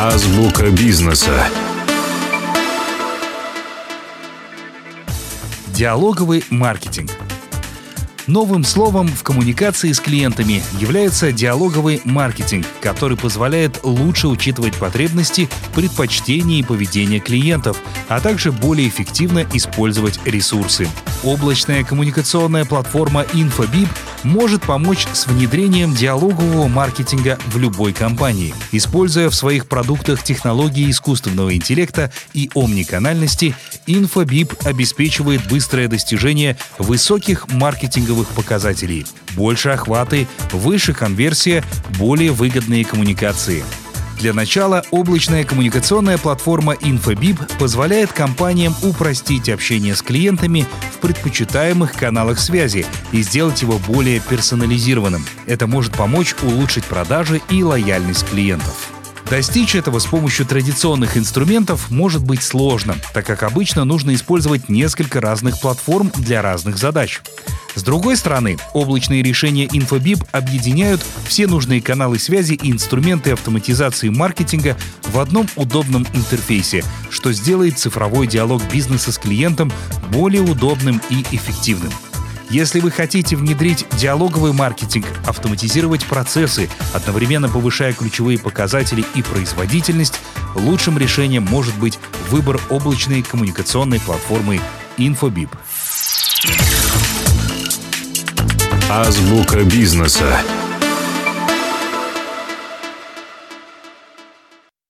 Азбука бизнеса. Диалоговый маркетинг. Новым словом в коммуникации с клиентами является диалоговый маркетинг, который позволяет лучше учитывать потребности, предпочтения и поведение клиентов, а также более эффективно использовать ресурсы. Облачная коммуникационная платформа InfoBip может помочь с внедрением диалогового маркетинга в любой компании. Используя в своих продуктах технологии искусственного интеллекта и омниканальности, InfoBip обеспечивает быстрое достижение высоких маркетинговых показателей, больше охваты, выше конверсия, более выгодные коммуникации. Для начала облачная коммуникационная платформа InfoBip позволяет компаниям упростить общение с клиентами в предпочитаемых каналах связи и сделать его более персонализированным. Это может помочь улучшить продажи и лояльность клиентов. Достичь этого с помощью традиционных инструментов может быть сложно, так как обычно нужно использовать несколько разных платформ для разных задач. С другой стороны, облачные решения InfoBip объединяют все нужные каналы связи и инструменты автоматизации маркетинга в одном удобном интерфейсе, что сделает цифровой диалог бизнеса с клиентом более удобным и эффективным. Если вы хотите внедрить диалоговый маркетинг, автоматизировать процессы, одновременно повышая ключевые показатели и производительность, лучшим решением может быть выбор облачной коммуникационной платформы InfoBip. Азбука бизнеса.